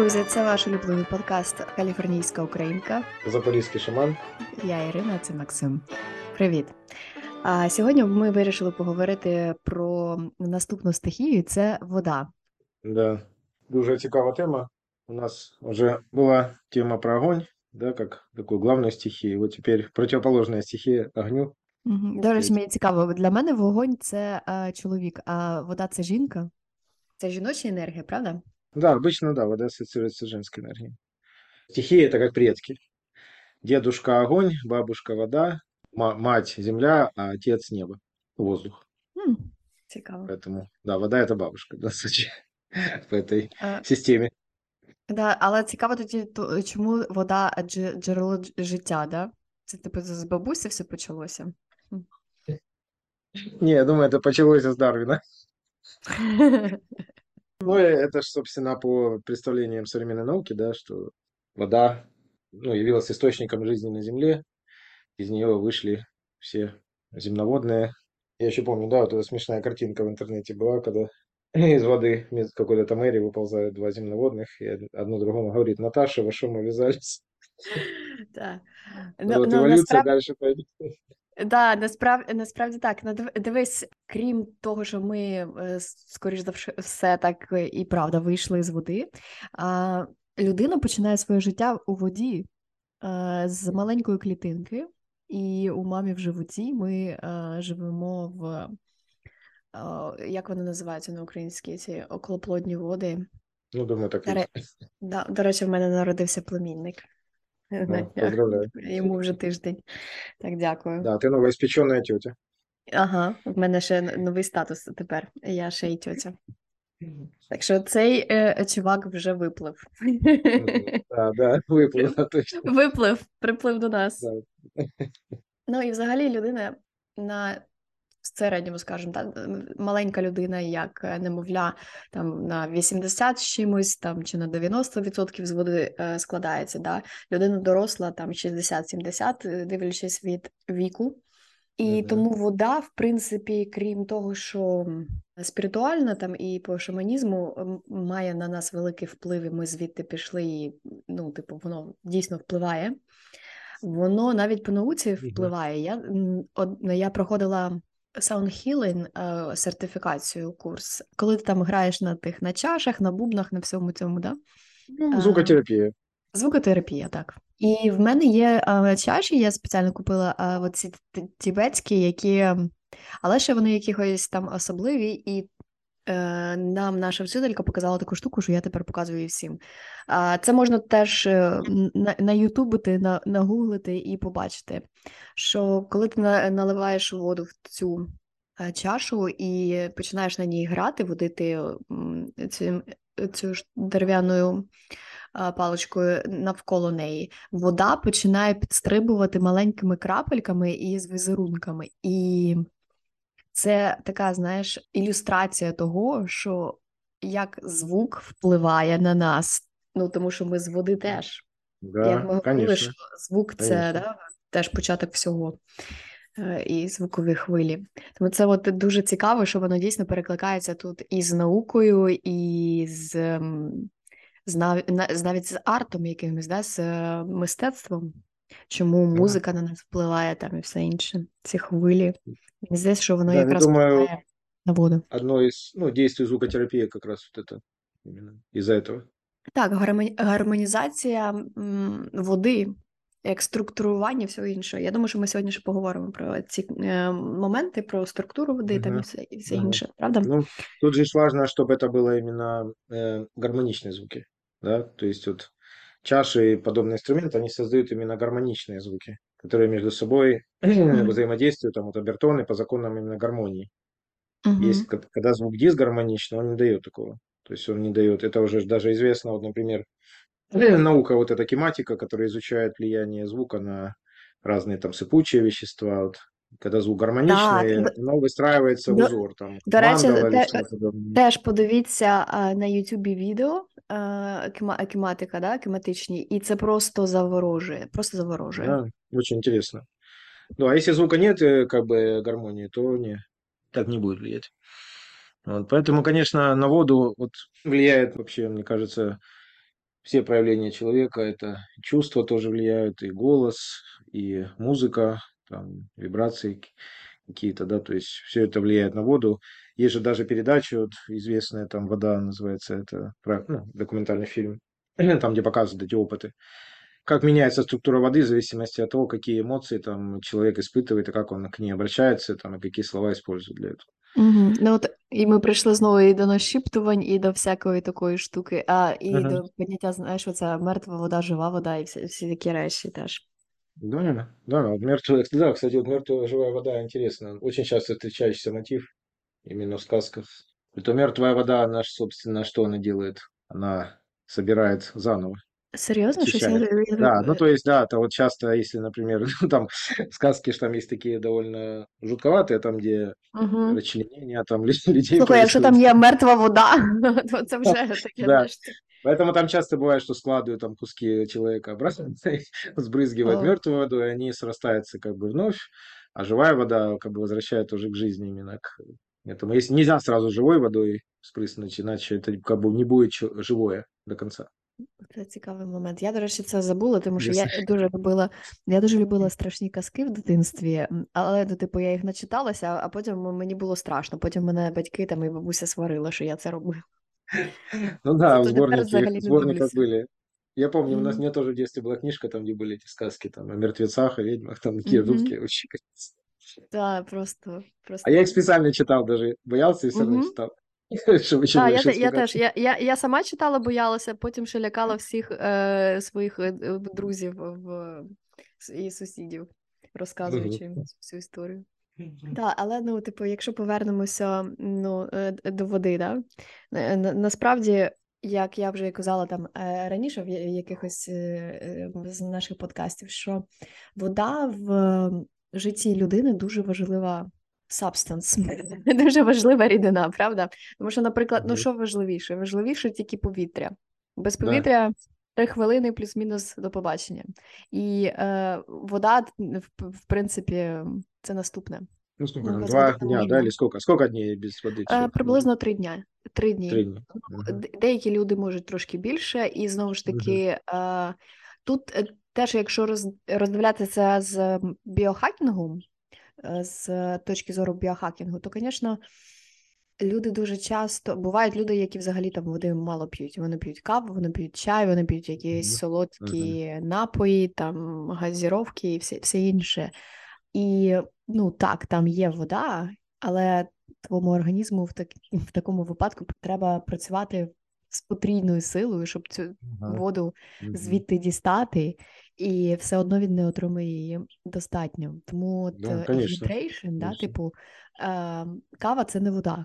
друзі! Це ваш улюблений подкаст Каліфорнійська Українка. Запорізький шаман. Я Ірина, це Максим. Привіт. А сьогодні ми вирішили поговорити про наступну стихію це вода. Да, дуже цікава тема. У нас вже була тема про огонь, да, как такую главную стихию. Вот теперь противоположная стихия огню. Угу. До речі, мені цікаво, для мене вогонь це а, чоловік, а вода це жінка. Це жіноча енергія, правда? Да, обычно, да, вода ассоциируется с женской энергией. Стихии это как предки. Дедушка огонь, бабушка вода, ма- мать земля, а отец небо, воздух. М, Цікаво. Поэтому, да, вода это бабушка, да, в случае- в этой А, системе. да, але цікаво тоді, то, чому вода дже- джерело дж- життя, да? Це типу з бабусі все почалося. Не, я думаю, это началось с Дарвина. Ну, и это ж, собственно, по представлениям современной науки, да, что вода, ну, явилась источником жизни на Земле, из нее вышли все земноводные. Я еще помню, да, вот эта смешная картинка в интернете была, когда из воды вместо какой-то там Эри выползают два земноводных, и од- одно другому говорит, Наташа, во что мы ввязались? Так. Вот Ну, ну, эволюция насправді, дальше пойдет. Да, насправ, насправді так. Ну, дивись, крім того, що ми, е, скоріш за все, так е, і правда вийшли з води, людина починає своє життя у воді е, з маленької клітинки, і у мамі в животі ми живемо в, як вони називаються на українській, ці околоплодні води. Ну, думаю, так до речі, в мене народився племінник. Ну, На днях. поздравляю. Йому вже тиждень. Так, дякую. Да, ты новоиспеченная тетя. Ага, в мене ще н- новий статус тепер. Я ще й тьотя. Так що цей е, чувак вже виплив. Мгм. Да, да, выплыла точно. Виплив, приплив до нас. Да. Ну і взагалі людина на в середньому, скажімо так, маленька людина, як е, немовля, там на 80 з чимось, там чи на 90% з води е, складається. Да? Людина доросла там 60-70, е, дивлячись від віку. І Мгм. тому вода, в принципі, крім того, що спіритуальна там і по шаманізму має на нас великий вплив, і ми звідти пішли, і ну, типу, воно дійсно впливає. Воно навіть по науці впливає. Я, я проходила Sound Healing е, сертифікацію курс, коли ти там граєш на тих на чашах, на бубнах, на всьому цьому, да? Ну, звукотерапія. Звукотерапія, так. І в мене є е, чаші, я спеціально купила е, оці тібетські, які, але ще вони якихось там особливі, і е, нам наша вчителька показала таку штуку, що я тепер показую всім. Це можна теж е, на, ютубити, на, нагуглити і побачити, що коли ти наливаєш воду в цю е, чашу і починаєш на ній грати, водити цю ж дерев'яною паличкою навколо неї, вода починає підстрибувати маленькими крапельками і з візерунками. І це така, знаєш, ілюстрація того, що як звук впливає на нас. Ну, тому що ми з води теж. Як ми Да, говорили, що звук це да, теж початок всього. е, І звукові хвилі. Тому це от дуже цікаво, що воно дійсно перекликається тут і з наукою, і з, з навіть з артом якимось, да, з е, мистецтвом Чому Ага. музика на нас впливає там і все інше, ці хвилі. Мені здається, що воно Да, я якраз думаю, впливає на воду. одно из, ну, действий звукотерапии как раз вот это именно из-за этого. Так, гармоні- гармонізація м, води, як структурування всього іншого. Я думаю, що ми сьогодні ще поговоримо про ці е, моменти, про структуру води там і Мгм. все, і все Мгм. інше, правда? Ну, тут же ж важно, чтобы это было именно э, гармоничные звуки, да, то есть вот чаши и подобные инструменты, они создают именно гармоничные звуки, которые между собой Мгм. взаимодействуют, там вот обертоны по законам именно гармонии. Мгм. Есть, ко- когда звук дисгармоничный, он не дает такого. То есть он не дает, это уже ж даже известно, вот, например, наука, вот эта тематика, которая изучает влияние звука на разные там сыпучие вещества, вот, когда звук Так, гармоничный, д- оно выстраивается в до, узор, там, до речі, мандала или те, что-то подобное. теж подивіться а, на Ютубі відео а, кема- кематика, да, кематичні, і це просто заворожує, просто заворожує. Да, очень интересно. Ну, а если звука нет, э, как бы гармонии, то не, так не будет влиять. Вот, поэтому, конечно, на воду вот влияет вообще, мне кажется, все проявления человека, это чувства тоже влияют, и голос, и музыка, там, вибрации какие-то, да, то есть все это влияет на воду. Есть же даже передача вот известная, там «Вода» называется, это про, ну, документальный фильм, там, где показывают эти опыты. Как меняется структура воды в зависимости от того, какие эмоции там человек испытывает, и как он к ней обращается, там, и какие слова использует для этого. Угу. Ну от і ми прийшли знову і до нашіптувань, і до всякої такої штуки, а і Ага. до поняття, знаєш, оця мертва вода, жива вода, і всі, всі такі речі теж. Да, да, вот мертвая, да, кстати, вот мертвая живая вода интересно. Очень часто встречающийся мотив именно в сказках. Это мертвая вода, она, ж, собственно, что она делает? Она собирает заново, я, очищает. Да, ну то есть, да, это вот часто, если, например, ну, там сказки, что там есть такие довольно жутковатые, там, где Угу. расчленение там лю- людей Слухай, якщо там происходит. є мертва вода, то це вже таке, Да. Поэтому там часто бывает, что складывают там куски человека обратно, сбрызгивают мертвую воду, и они срастаются как бы вновь, а живая вода как бы возвращает уже к жизни именно к этому. Если нельзя сразу живой водой спрыснуть, иначе это как бы не будет чё- живое до конца. Це цікавий момент. Я, до речі, це забула, тому що я Ясно. дуже любила, я дуже любила страшні казки в дитинстві, м, але ну, типу, я їх начиталася, а потім мені було страшно. Потім мене батьки там і бабуся сварила, що я це робила. Ну да, Зато тепер сборники, взагалі не сборниках дивлюся. были. Я помню, у нас, у Мгм. меня тоже в детстве была книжка, там, где были эти сказки там, о мертвецах, о ведьмах, там такие Мгм. жуткие вообще. Так, просто, А я их специально читал даже, боялся и все Мгм. читал, чтобы еще Так, я, те- я теж. Я, я, я сама читала, боялася, потім ще лякала всіх е, своїх е, е, друзів в, і сусідів, розказуючи їм всю історію. Так, але ну, типу, якщо повернемося ну, е, до води, да? е, насправді, як я вже казала там е, раніше в якихось з наших подкастів, що вода в житті людини дуже важлива substance, дуже важлива рідина, правда? Тому що, наприклад, ну що важливіше? Важливіше тільки повітря. Без повітря три хвилини плюс-мінус до побачення. І е, вода, в, в принципі, це наступне. Ну, сколько Ну, два води дня, да, или сколько? Сколько дней без воды Е, приблизно три дня. Три дні. Три дня. Ну, Мгм. Деякі люди можуть трошки більше, і знову ж таки, е, тут е, теж, якщо роз, роздивлятися з біохакінгу, е, з точки зору біохакінгу, то, звісно, люди дуже часто бувають люди, які взагалі там води мало п'ють. Вони п'ють каву, вони п'ють чай, вони п'ють якісь солодкі напої, там газіровки і все, все інше. І ну так, там є вода, але твоєму організму в, так, в такому випадку треба працювати з потрійною силою, щоб цю Ага. воду звідти дістати, і все одно він не отримує її достатньо. Тому от Да, е, hydration, да, типу, е, кава це не вода.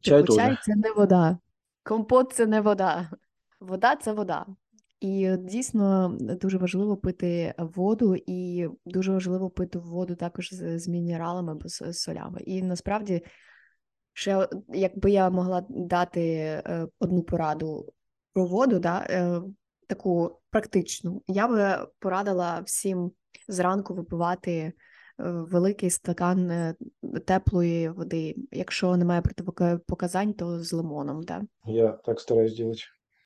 Чай Типу, чай це не вода, компот це не вода. Вода це вода. І дійсно дуже важливо пити воду, і дуже важливо пити воду також з, з мінералами або з, з солями. І насправді, ще от, якби я могла дати е, одну пораду про воду, да, е, таку практичну, я би порадила всім зранку випивати е, великий стакан е, теплої води. Якщо немає противопоказань, то з лимоном. Да? Я так стараюсь делать.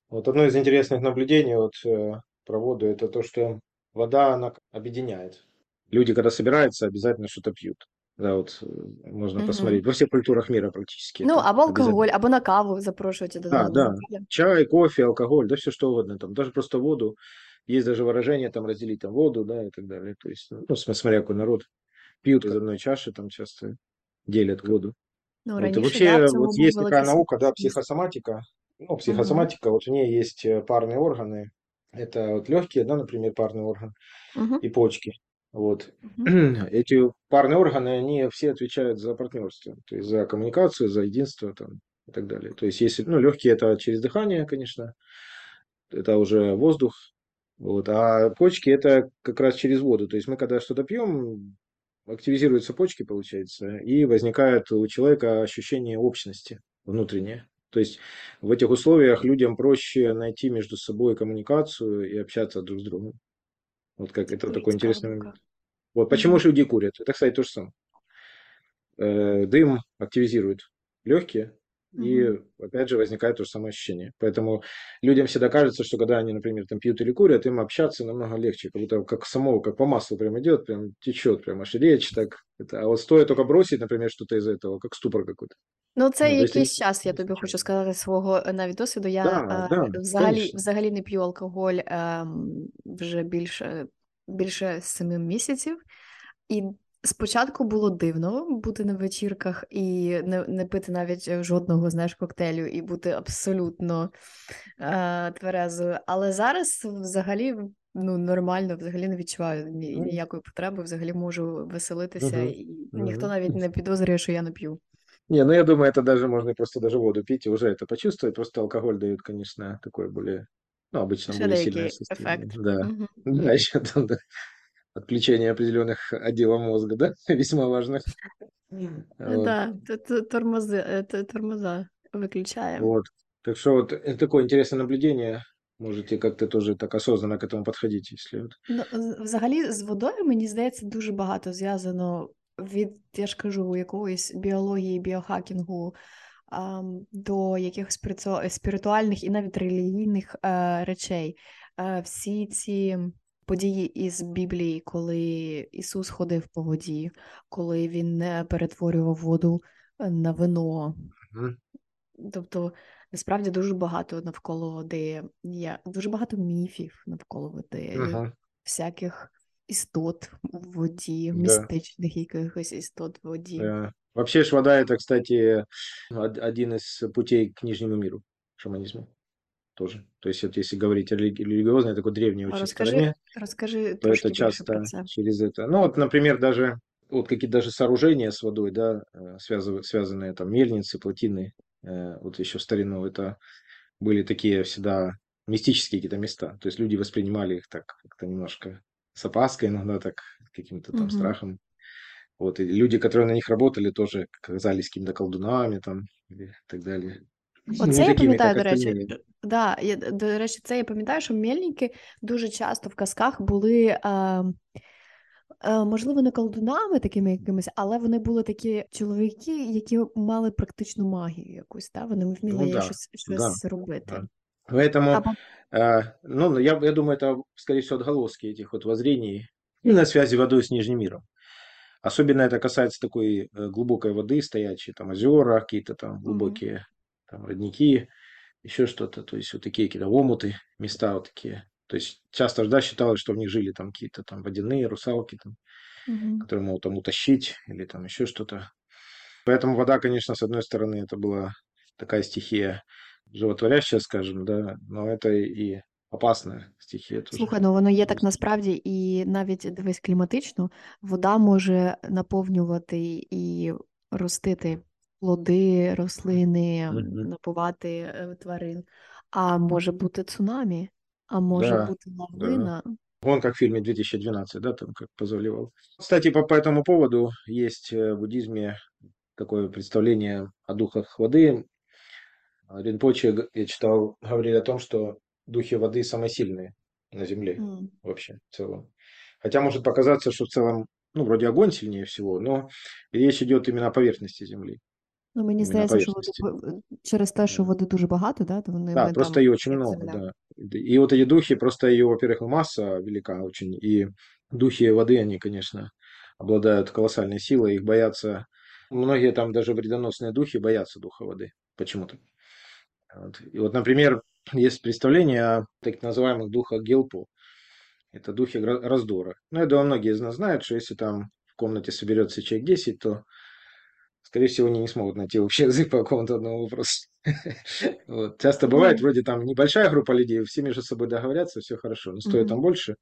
Вот одно из интересных наблюдений вот, э, про воду, это то, что вода, она объединяет. Люди, когда собираются, обязательно что-то пьют. Да, вот э, можно Мгм. посмотреть. Во всех культурах мира практически Ну, або алкоголь, або на каву запрошують Да, да. Чай, кофе, алкоголь, да все что угодно. Там, даже просто воду. Есть даже выражение там разделить там воду, да, и так далее. То есть, ну, см- смотря какой народ. Пьют из одной чаши, там часто делят воду. Ну, Вот, и раніше, вообще, да, вот есть такая великий наука, да, психосоматика. Ну, психосоматика, вот в ней есть э, парные органы. Это вот легкие, да, например, парный орган, Мгм, и почки. Вот. мгм. Эти парные органы, они все отвечают за партнерство, то есть за коммуникацию, за единство там, и так далее. То есть если, ну, легкие это через дыхание, конечно, это уже воздух, вот, а почки это как раз через воду. То есть мы когда что-то пьем, активизируются почки, получается, и возникает у человека ощущение общности внутреннее. То есть в этих условиях людям проще найти между собой коммуникацию и общаться друг с другом. Вот как это Дуже такой интересный момент. Вот почему Мгм. же люди курят? Это, кстати, то же самое. Э, Дым активизирует легкие, и Мгм. опять же возникает то же самое ощущение. Поэтому людям всегда кажется, что когда они, например, там пьют или курят, им общаться намного легче, как будто как самого, как по маслу прям идет, прям течет, прям аж речь так. Это, а вот стоит только бросить, например, что-то из этого, как ступор какой-то. Ну, це Ну, то есть якийсь они час, я не тобі хочу случайно. сказати свого е, навіть досвіду. Я Да, е, да, взагалі, конечно. взагалі не п'ю алкоголь ем, вже більше, більше семи місяців. І спочатку було дивно бути на вечірках і не, не пити навіть жодного, знаєш, коктейлю і бути абсолютно е, тверезою. Але зараз взагалі ну, нормально, взагалі не відчуваю ні- ніякої потреби, взагалі можу веселитися, мгм, і ніхто навіть не підозрює, що я не п'ю. Не, ну я думаю, это даже можно просто даже воду пить и уже это почувствовать. Просто алкоголь дает, конечно, такое более, ну, обычно Ще более сильное деякий состояние. ефект. Да. Мгм. Да, еще там, да, отключение определенных отделов мозга, да, весьма важных. Вот. Да, т- т- тормози, е, т- тормоза виключаємо. Вот. Так что вот это такое интересное наблюдение. Можете как-то тоже так осознанно к этому подходить, если вот. Ну, з- взагалі, з водою, мені здається, дуже багато зв'язано від, я ж кажу, якоїсь біології, біохакінгу ам, до якихось спіритуальних і навіть релігійних е, речей. Е, всі ці події із Біблії, коли Ісус ходив по воді, коли він не перетворював воду е, на вино. Тобто, насправді дуже багато навколо води є, дуже багато міфів навколо води, Ага, всяких істот в воді, да, містичних якихось істот в воді. да. Вообще ж вода это, кстати, од- один из путей к нижнему миру, шаманизму тоже. То есть вот если говорить о религи- религиозной, такой древней очень Розкажи, стороне, розкажи то это часто через это. Ну вот, например, даже вот какие-то даже сооружения с водой, да, э, связывая- связанные там мельницы, плотины, э, вот еще в старину это были такие всегда мистические какие-то места. То есть люди воспринимали их так как-то немножко с опаской, иногда так каким-то там Угу. страхом. Вот, и люди, которые на них работали, тоже казались какими-то колдунами там или так далее. Не Оце я такими, пам'ятаю, как до речі, остальные. е, да, я, до речі, це я пам'ятаю, що мельники дуже часто в казках були, е, е, можливо, не колдунами такими якимись, але вони були такі чоловіки, які мали практичну магію якусь, та? Вони вміли Ну да, щось, да, щось робити. да. Поэтому, Або э, ну, я, я думаю, это, скорее всего, отголоски этих вот воззрений и на связи водой с Нижним миром. Особенно это касается такой э, глубокой воды, стоячие там озера, какие-то там глубокие там родники, еще что-то, то есть вот такие какие-то омуты, места вот такие. То есть часто да, считалось, что в них жили там какие-то там водяные русалки, там, Мгм. которые могут там утащить или там еще что-то. Поэтому вода, конечно, с одной стороны, это была такая стихия животворящая, скажем, да, но это и опасная стихия тоже. Слухай, ну воно є То так есть, насправді, і навіть дивись кліматично, вода може наповнювати і ростити плоди, рослини, м, мгм. напувати е, тварин, а може бути цунамі, а може Да, бути да. лавина. Вон как в фильме 2012, да, там как позаливал. Кстати, по, по этому поводу есть э, в буддизме такое представление о духах воды. А Ринпоче, г- я читал, говорили о том, что духи воды самые сильные на Земле М. вообще в целом. Хотя может показаться, что в целом, ну, вроде огонь сильнее всего, но речь идет именно о поверхности Земли. Ну, мені здається, що води через те, що води дуже багато, да, то вони Да, просто там ее очень много, земля. да. И вот эти духи, просто ее, во-первых, масса велика очень, и духи воды, они, конечно, обладают колоссальной силой, их боятся, многие там даже вредоносные духи боятся духа воды почему-то. Вот. И вот, например, есть представление о так называемых духах Гелпо, это духи гра- раздора. Ну, я думаю, многие из нас знают, что если там в комнате соберется человек 10, то скорее всего, они не смогут найти общий язык по какому-то одному вопросу. Вот. Часто бывает, Ну, вроде там небольшая группа людей, все между собой договорятся, все хорошо, но стоит там мгм. больше.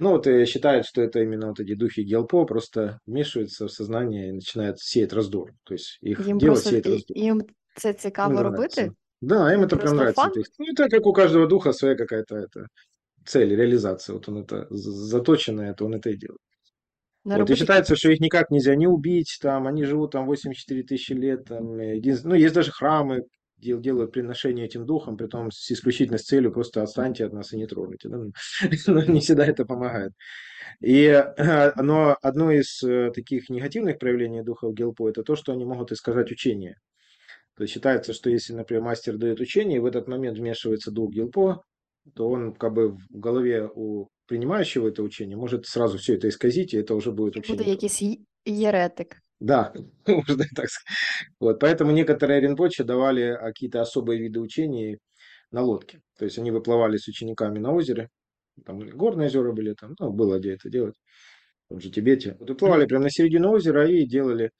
Ну, вот и считают, что это именно вот эти духи Гелпо просто вмешиваются в сознание и начинают сеять раздор. То есть их Їм дело просто сеять і- раздор. їм це Им цікаво нравится. робити. Да, им Ну, это прям нравится. фан. Их- Ну, это как у каждого духа своя какая-то это, цель, реализация. Вот он это з- заточено, это он это и делает. Не Вот, и считается, что их никак нельзя не убить, там, они живут там 84 тысячи лет, там, э, един- ну, есть даже храмы, где делают приношение этим духам, при том с исключительно с целью просто отстаньте от нас и не трогайте, да? но не всегда это помогает. И, но одно из э, таких негативных проявлений духов Гелпо – это то, что они могут искажать учение. То есть считается, что если, например, мастер дает учение, и в этот момент вмешивается дух Гилпо, то он как бы в голове у принимающего это учение может сразу все это исказить, и это уже будет буде учение. якийсь й- єретик. Да, можно так сказать. Вот, поэтому некоторые ринпоче давали а, какие-то особые виды учений на лодке. То есть они выплывали с учениками на озере, там горные озера были, там, ну, было где это делать, в том же Тибете. Вот выплывали прямо на середину озера и делали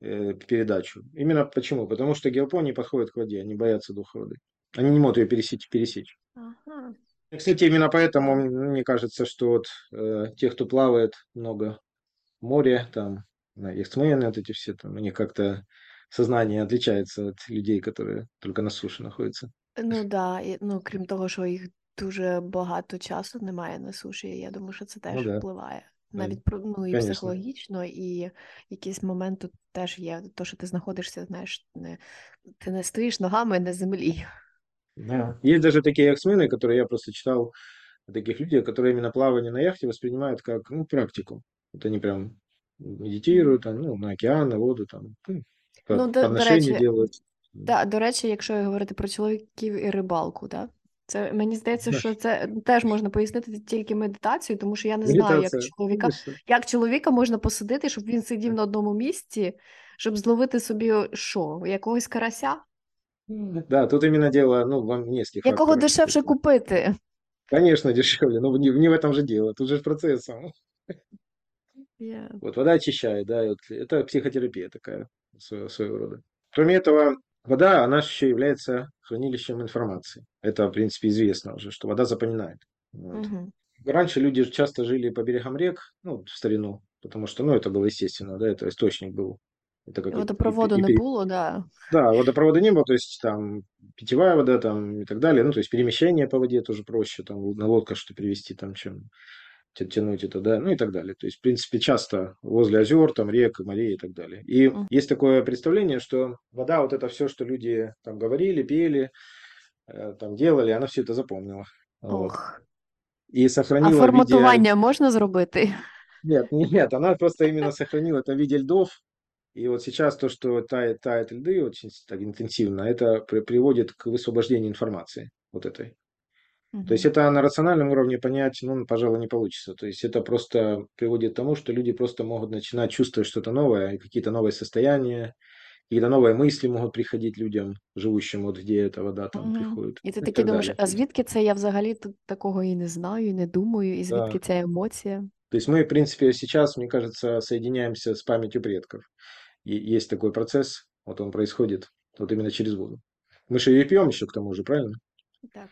э, передачу. Именно почему? Потому что геопо не подходит к воде, они боятся духа воды. Они не могут ее пересечь. пересечь. Ага. И, Кстати, именно поэтому м, мне кажется, что вот э, те, кто плавает много в море, там, на яхтсмены, вот эти все, там, у них как-то сознание отличается от людей, которые только на суше находятся. Ну да, і, ну крім того, що їх дуже багато часу немає на суші, я думаю, що це Ну теж да, впливає. да, Навіть про ну і конечно. психологічно, і якийсь момент тут теж є. То, що ти знаходишся, знаєш, не ти не стоїш ногами на землі. Да. Есть даже такие яхтсмены, которые я просто читал, о таких людей, которые именно плавание на яхте воспринимают как ну, практику. Вот они прям медитируют, там, ну, на океан, на воду, там, ну, по- Ну, до, до подношения речі, делают. да, до речі, якщо говорити про чоловіків і рибалку, да? Це мені здається, Да. що це теж можна пояснити тільки медитацією, тому що я не знаю, як Медитация. чоловіка, Конечно. як чоловіка можна посадити, щоб він сидів на одному місці, щоб зловити собі що, якогось карася? Да, тут именно дело, ну, во нескольких Якого факторах. дешевше купити? Конечно, дешевле, но не, не в этом же дело. Тут же ж процесс сам. Є. Вот вода очищает, да, и вот это психотерапия такая своего, своего рода. Кроме этого, вода, она еще является хранилищем информации. Это, в принципе, известно уже, что вода запоминает. Вот. Угу. Раньше люди часто жили по берегам рек, ну, в старину, потому что, ну, это было естественно, да, это источник был. Это как и- Водопроводу и- и не було, да. Да, водопровода не было, то есть там питьевая вода там и так далее, ну, то есть перемещение по воде тоже проще, там на лодках что перевести там, чем тянуть это, да, ну и так далее. То есть, в принципе, часто возле озер, там, рек, морей и так далее. И Мгм. есть такое представление, что вода, вот это все, что люди там говорили, пели, э, там делали, она все это запомнила. Вот. Ох. И А сохранила виде... форматування можна зробити? Нет, нет, она просто именно сохранила это в виде льдов. И вот сейчас то, что тает, тает льды очень так интенсивно, это при- приводит к высвобождению информации вот этой. То есть Мгм. это на рациональном уровне понять, ну, пожалуй, не получится. То есть это просто приводит к тому, что люди просто могут начинать чувствовать что-то новое, и какие-то новые состояния, какие-то новые мысли могут приходить людям, живущим вот где эта вода там Мгм. приходит. І ти ну, и такий так думаєш, далее. а звідки це я взагалі тут такого і не знаю, і не думаю, і звідки Да. ця емоція? То есть мы, в принципе, сейчас, мне кажется, соединяемся с памятью предков. И есть такой процесс, вот он происходит вот именно через воду. Мы же ее пьем еще к тому же, правильно? Так.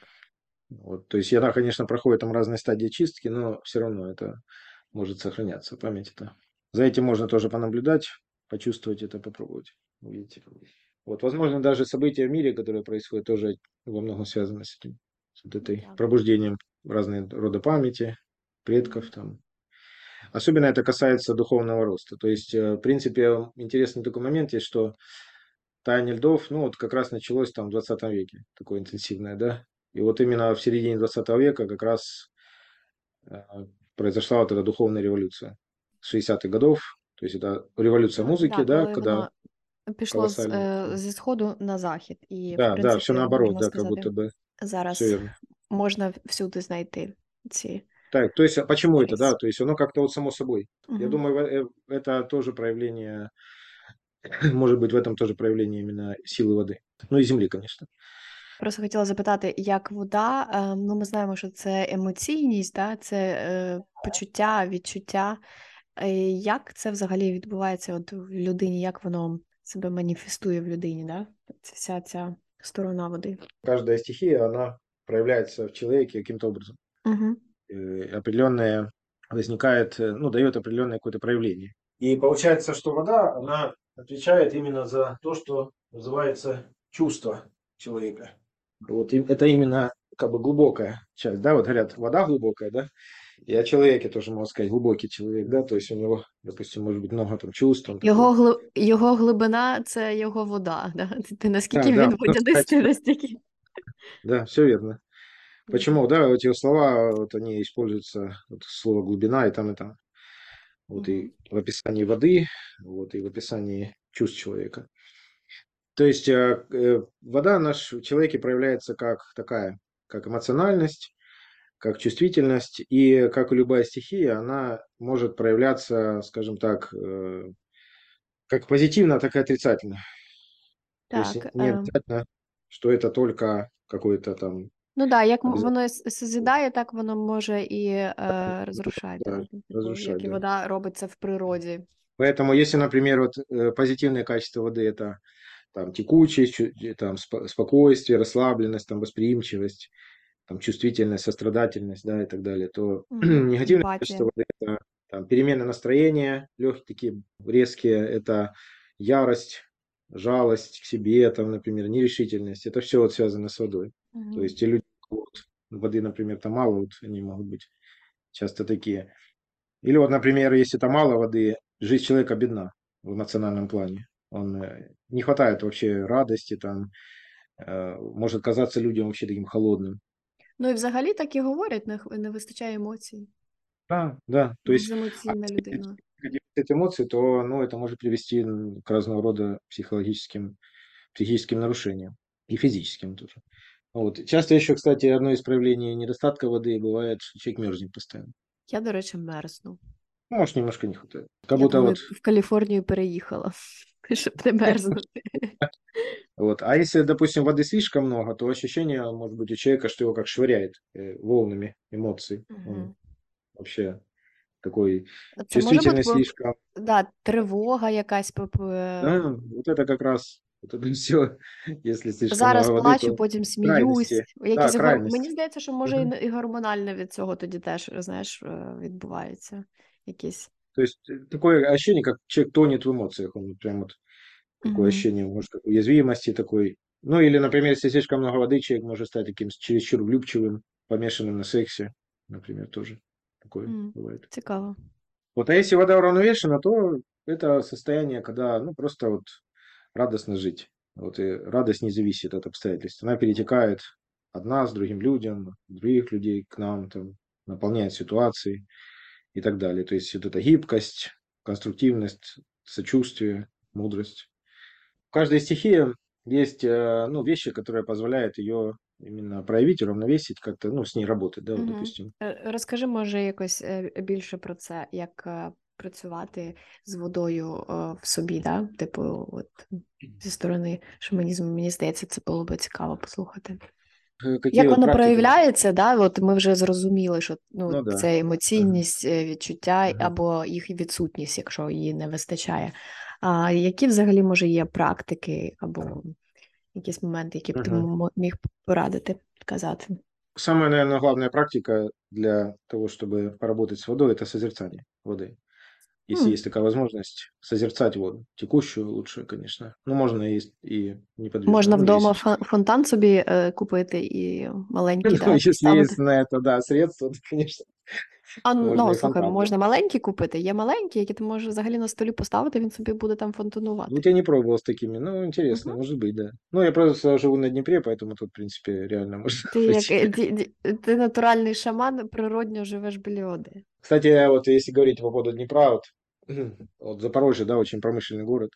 Вот, то есть она, конечно, проходит там разные стадии чистки, но все равно это может сохраняться, память это. За этим можно тоже понаблюдать, почувствовать это, попробовать, увидеть. Вот, возможно, даже события в мире, которые происходят, тоже во многом связаны с этим, с вот этой пробуждением разные рода памяти, предков там. Особенно это касается духовного роста. То есть, э, в принципе, интересный такой момент есть, что таяние льдов, ну, вот как раз началось там в 20 веке, такое интенсивное, да. И вот именно в середине 20 века как раз э, произошла вот эта духовная революция. С 60-х годов, то есть это революция Ну, музыки, да, да, коли когда... воно пішло з, колосально. е, зі сходу на захід. І, в Да, да, все принципі, наоборот, можна да, как сказати, будто бы зараз все верно. можна всюди знайти ці. Так, то есть, а почему это, да? Рис. То есть оно как-то вот само собой. Я Мгм. думаю, э, э, это тоже проявление, может быть, в этом тоже проявление именно силы воды. Ну и земли, конечно. Просто хотіла запитати, як вода, е, ну ми знаємо, що це емоційність, да? це е, почуття, відчуття. Е, Як це взагалі відбувається от в людині, як воно себе маніфестує в людині, да? Ця вся ця сторона води. Каждая стихия, она проявляется в человеке каким-то образом. Угу. э, определенное возникает, э, ну, дает определенное какое-то проявление. И получается, что вода, она отвечает именно за то, что называется чувство человека. Вот и это именно как бы глубокая часть, да, вот говорят, вода глубокая, да, и о человеке тоже можно сказать, глубокий человек, да, то есть у него, допустим, может быть много там чувств. он Його, такой. гли... його глибина це його вода. Да? Ти- Ти наскільки да, він ну, водянистий, кстати. настільки. Да, все верно. Почему, да, эти слова, вот они используются, вот слово глубина и там, и там. Вот и в описании воды, вот и в описании чувств человека. То есть э, э, вода наш в человеке проявляется как такая, как эмоциональность, как чувствительность, и как и любая стихия, она может проявляться, скажем так, э, как позитивно, так и отрицательно. То есть Так, не е, обязательно, что это только какой-то там ну да, як м- обязательно воно с- созидає, так воно може і е, розрушати. да, да, ну, Типу, разрушать, як і да. вода робить це в природі. Поэтому, если, например, вот э, позитивные качества воды это там текучесть, там спо- спокойствие, расслабленность, там восприимчивость, там чувствительность, сострадательность, да, и так далее, то Мгм. негативные Емпатія. качества воды это там перемены настроения, легкие такие резкие, это ярость, жалость к себе, там, например, нерешительность. Это все вот связано с водой. То Мгм. есть те люди, вот воды, например, там мало, вот они могут быть часто такие. Или вот, например, если там мало воды, жизнь человека бедна в эмоциональном плане. Он э, не хватает вообще радости, там э, может казаться людям вообще таким холодным. Ну і взагалі так і говорять, не, х- не вистачає емоцій. Да, да. То есть, а Беземоційна если людина. дефицит эмоций, то ну, это может привести м, к разного рода психологическим, психическим нарушениям и физическим тоже. Вот. Часто еще, кстати, одно из проявлений недостатка воды бывает, что человек мерзнет постоянно. Я, до речі, мерзну. Ну, может, немножко не хватает. Как Я будто коли вот в Каліфорнію переїхала, щоб не мерзнути. Вот. А если, допустим, воды слишком много, то ощущение может быть у человека, что его как швыряет э, волнами эмоций. Он Мгм. вообще такой Це може бути чувствительный бо- слишком. да, тривога якась. п- п- Да, вот это как раз, вот это все, если слишком Зараз много воды, плачу, то потім сміюсь. крайності. Якісь Да, гор... крайності. Мені здається, що може і Мгм. н- і гормональне від цього тоді теж, знаєш, е, відбувається. Якісь. То есть э, такое ощущение, как человек тонет в эмоциях. Он прям вот такое Мгм. ощущение, может, уязвимости такой. Ну, или, например, если слишком много воды, человек может стать таким чересчур влюбчивым, помешанным на сексе, например, тоже такое М, бывает. Цікаво. Вот, а если вода уравновешена, то это состояние, когда, ну, просто вот радостно жить. Вот, и радость не зависит от обстоятельств. Она перетекает от нас, другим людям, других людей к нам, там, наполняет ситуации и так далее. То есть вот эта гибкость, конструктивность, сочувствие, мудрость. В каждой стихии есть, э, ну, вещи, которые позволяют ее именно проявить, уравновесить, как-то, ну, с ней работать, да, вот, Мгм. допустим. Е, Розкажи, може, якось е, більше про це, як е, працювати з водою е, в собі, да? Типу, от зі сторони шаманізму, мені здається, це було би цікаво послухати. Э, Какие Як вот воно практики? проявляється, да? От ми вже зрозуміли, що ну, Ну да. це емоційність, е, відчуття Мгм. або їх відсутність, якщо її не вистачає. А які взагалі може є практики або якісь моменти, які б ти Мгм. мо- міг порадити, казати? Самая, наверное, главная практика для того, чтобы поработать с водой, это созерцание воды. Если М. есть такая возможность, созерцать воду. Текущую лучше, конечно. Ну, можно и, и неподвижную. Можна Ну, вдома если- фон- фонтан собі е, купити і маленький, Ну, да, если ставити. есть на это, да, средства, то, конечно. А можна ну, і слухай, фонтан, можна маленький купити. Є маленькі, які ти можеш взагалі на столі поставити, він собі буде там фонтанувати. Вот я не пробовал с такими, ну, интересно, Мгм. может быть, да. Ну, я просто живу на Днепре, поэтому тут, в принципе, реально можно Ти як пойти. е, ді- ді- ти натуральний шаман, природньо живеш біля води. Кстати, вот если говорить по поводу Днепра, вот, вот Запорожье, да, очень промышленный город,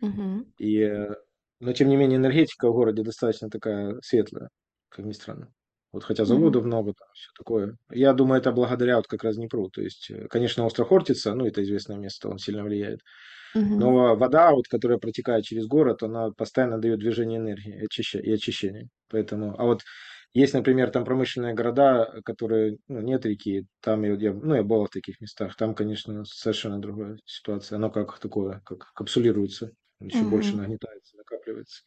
Угу. и, э, но тем не менее энергетика в городе достаточно такая светлая, как ни странно. Вот хотя заводов много, там все такое. Я думаю, это благодаря вот как раз Днепру. То есть, э, конечно, остров Хортица, ну, это известное место, он сильно влияет. Угу. Но вода, вот, которая протекает через город, она постоянно дает движение энергии и очища- и очищение. Поэтому, а вот есть, например, там промышленные города, которые, ну, нет реки, там я, я- ну, я был в таких местах, там, конечно, совершенно другая ситуация. Оно как такое, как капсулируется, еще больше Мгм. нагнетается, накапливается.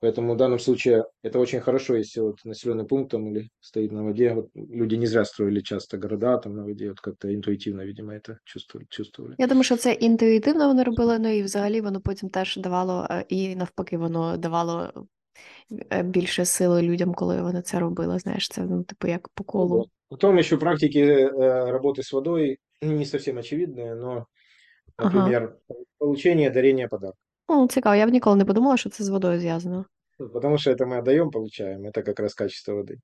Поэтому в данном случае это очень хорошо, если вот населенный пункт там или стоит на воде. Вот люди не зря строили часто города там на воде, вот как-то интуитивно, видимо, это чувствовали. чувствовали. Я думаю, що це інтуїтивно вони робили, ну і взагалі воно потім теж давало, е, і навпаки, воно давало е, більше сили людям, коли вони це робили. Знаєш, це ну, типу як по Ну колу. да. Потом еще практики э, работы с водой не совсем очевидные, но, Ага. например, получение, дарение подарка. Ну, цікаво, я б ніколи не подумала, що це з водою зв'язано. Ну, Потому что это мы отдаем, получаем, это как раз качество воды.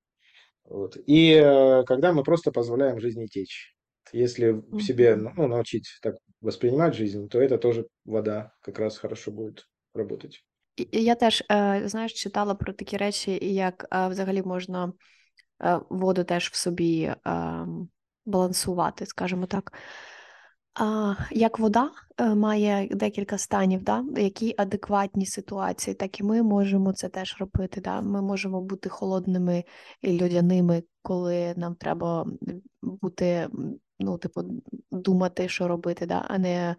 Вот. И э, когда мы просто позволяем жизни течь. Если в себе Мгм. ну, научить так воспринимать жизнь, то это тоже вода как раз хорошо будет работать. Я теж, е, знаєш, читала про такі речі, як е, взагалі можна е, воду теж в собі балансувати, скажімо так. Як вода має декілька станів, да, які адекватні ситуації, так і ми можемо це теж робити. Да. Ми можемо бути холодними і людяними, коли нам треба бути, ну, типу, думати, що робити, да, а не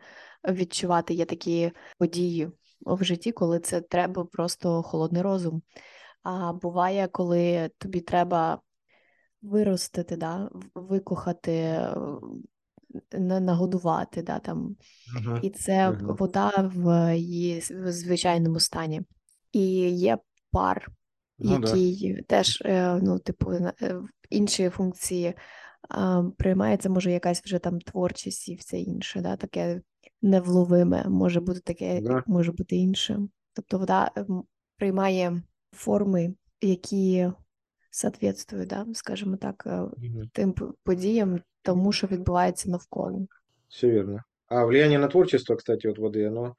відчувати є такі події в житті, коли це треба просто холодний розум. А буває, коли тобі треба виростити, да, викохати, нагодувати, да, там. Uh-huh. і це uh-huh. вода в її звичайному стані. І є пар, ну, який да. теж, е, ну, типу, е, інші функції приймається, може, якась вже там творчість і все інше, да, таке невловиме, може бути таке, да. може бути інше. Тобто вода ем, приймає форми, які соответствують, да, скажімо так, угу. тим подіям, тому що відбувається навколо. Все верно. А влияние на творчество, кстати, от воды, оно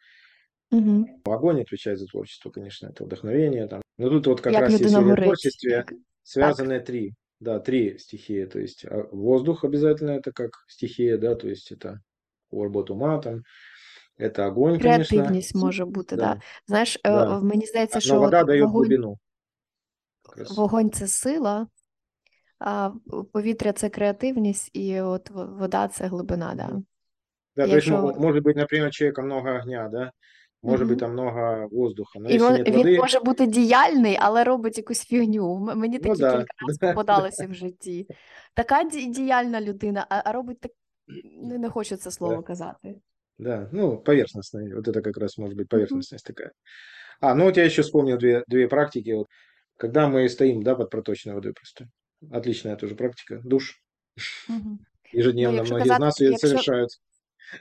угу. огонь отвечает за творчество, конечно, это вдохновение. Там. Но тут вот как Як раз если в творчестве связаны так. три, да, три стихии. То есть а, воздух обязательно это как стихия, да, то есть это роботу ума, там, это огонь, Креативність конечно. може бути, да. да. Знаєш, е, да. мені здається, Но що вода дає вогонь, глибину. вогонь це сила, а повітря це креативність, і от вода це глибина, да. Да, то есть может быть, например, человека много огня, да, може бути там много воздуха. Но І він, він може бути діяльний, але робить якусь фігню. Мені такі да. кілька разів попадалося в житті. Така діяльна людина, а, а робить так не, не хочу це слово Да. казати. Да, ну, поверхностная. Вот это как раз может быть поверхностность такая. А, ну вот я еще вспомнил две, две практики. Вот, когда мы стоим, да, под проточной водой просто. Отличная тоже практика. Душ. Мгм. Ну, Ежедневно якщо многие из казати, нас ее якщо совершают.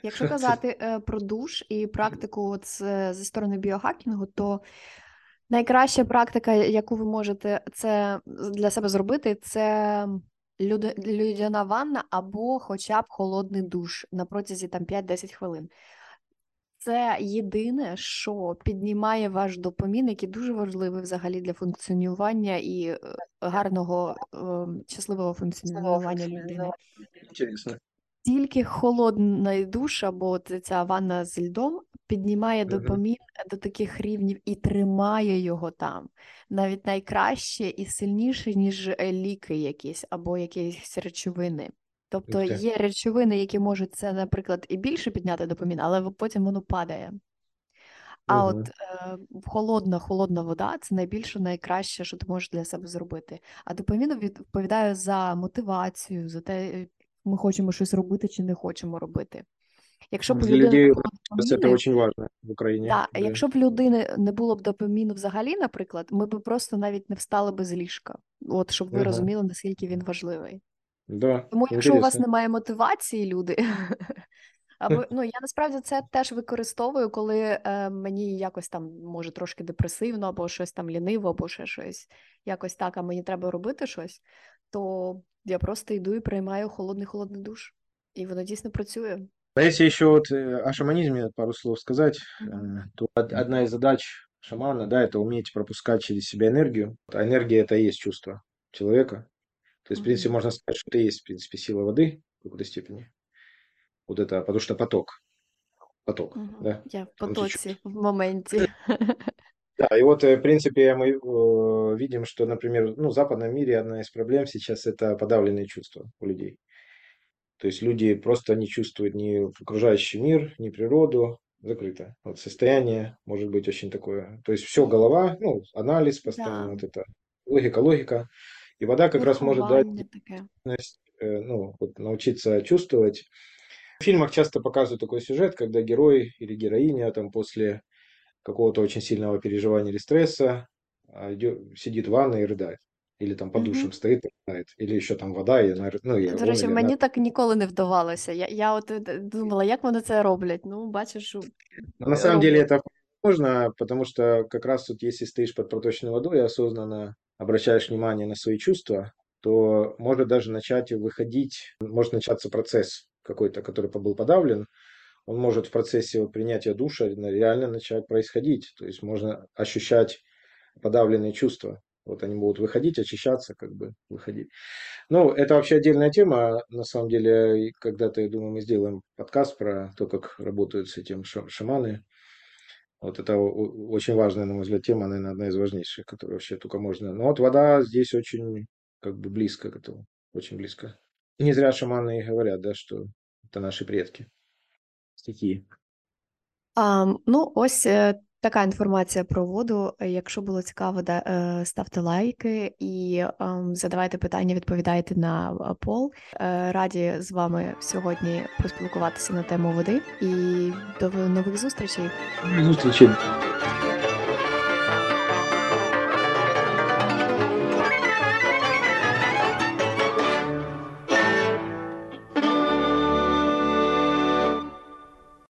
Якщо казати е, про душ і практику от з, зі сторони біохакінгу, то найкраща практика, яку ви можете це для себе зробити, це люд, людяна ванна або хоча б холодний душ на протязі там 5-10 хвилин. Це єдине, що піднімає ваш допомін, який дуже важливий взагалі для функціонування і е, гарного ем, щасливого функціонування людини. Тільки холодний душ або ця ванна з льдом піднімає допомін до таких рівнів і тримає його там. Навіть найкраще і сильніше, ніж е, ліки якісь або якісь речовини. Тобто є речовини, які можуть це, наприклад, і більше підняти допомін, але потім воно падає. А от е, холодна, холодна вода це найбільше найкраще, що ти можеш для себе зробити. А допомін відповідає за мотивацію, за те, ми хочемо щось робити чи не хочемо робити. Якщо б Для людей це дуже важливо в Україні. Да, да. Якщо б людини не було б допаміну взагалі, наприклад, ми б просто навіть не встали би з ліжка, от щоб ви ага. розуміли, наскільки він важливий. Да, Тому, якщо у вас немає мотивації, люди. Або ну я насправді це теж використовую, коли е, мені якось там може трошки депресивно, або щось там ліниво, або ще щось якось так, а мені треба робити щось, то я просто йду і приймаю холодний-холодный душ. І воно дійсно працює. А если еще вот э, о шаманизме пару слов сказать, mm-hmm. то одна из задач шамана, да, это уметь пропускать через себя энергию. А энергия это и есть чувство человека. То есть, в принципе, можно сказать, что это и есть, в принципе, сила воды в какой-то степени. Вот это, потому что поток. Поток, mm-hmm. да. Я в потоці в моменте. Да, и вот, э, в принципе, мы э, видим, что, например, ну, в западном мире одна из проблем сейчас это подавленные чувства у людей. То есть люди просто не чувствуют ни окружающий мир, ни природу, закрыто. Вот состояние может быть очень такое. То есть все голова, ну, анализ постоянно, да. вот это логика, логика. И вода как раз может дать э, ну, вот научиться чувствовать. В фильмах часто показывают такой сюжет, когда герой или героиня там после какого-то очень сильного переживания или стресса, а идет, сидит в ванной и рыдает Или там под душем стоїть і ридає. Или ще там вода, і ну, і До речі, он, мені так ніколи не вдавалося. Я, я от е, думала, як вони це роблять. Ну, бачиш, що Но на самом деле это можно, потому что как раз тут, если стоишь под проточной водой и осознанно обращаешь внимание на свои чувства, то может даже начать выходить, может начаться процесс какой-то, который был подавлен, он может в процессе вот принятия душа реально начать происходить. То есть можно ощущать подавленные чувства. Вот они будут выходить, очищаться, как бы выходить. Ну, это вообще отдельная тема. На самом деле, когда-то, я думаю, мы сделаем подкаст про то, как работают с этим шаманы. Вот это очень важная, на мой взгляд, тема, наверное, одна из важнейших, которая вообще только можно. Но вот вода здесь очень как бы близко к этому, очень близко. И не зря шаманы и говорят, да, что это наши предки. Стихии. А, ну, ось така інформація про воду. Якщо було цікаво, да, ставте лайки і задавайте питання, відповідайте на пол. Раді з вами сьогодні поспілкуватися на тему води і до нових зустрічей. Зустрічі.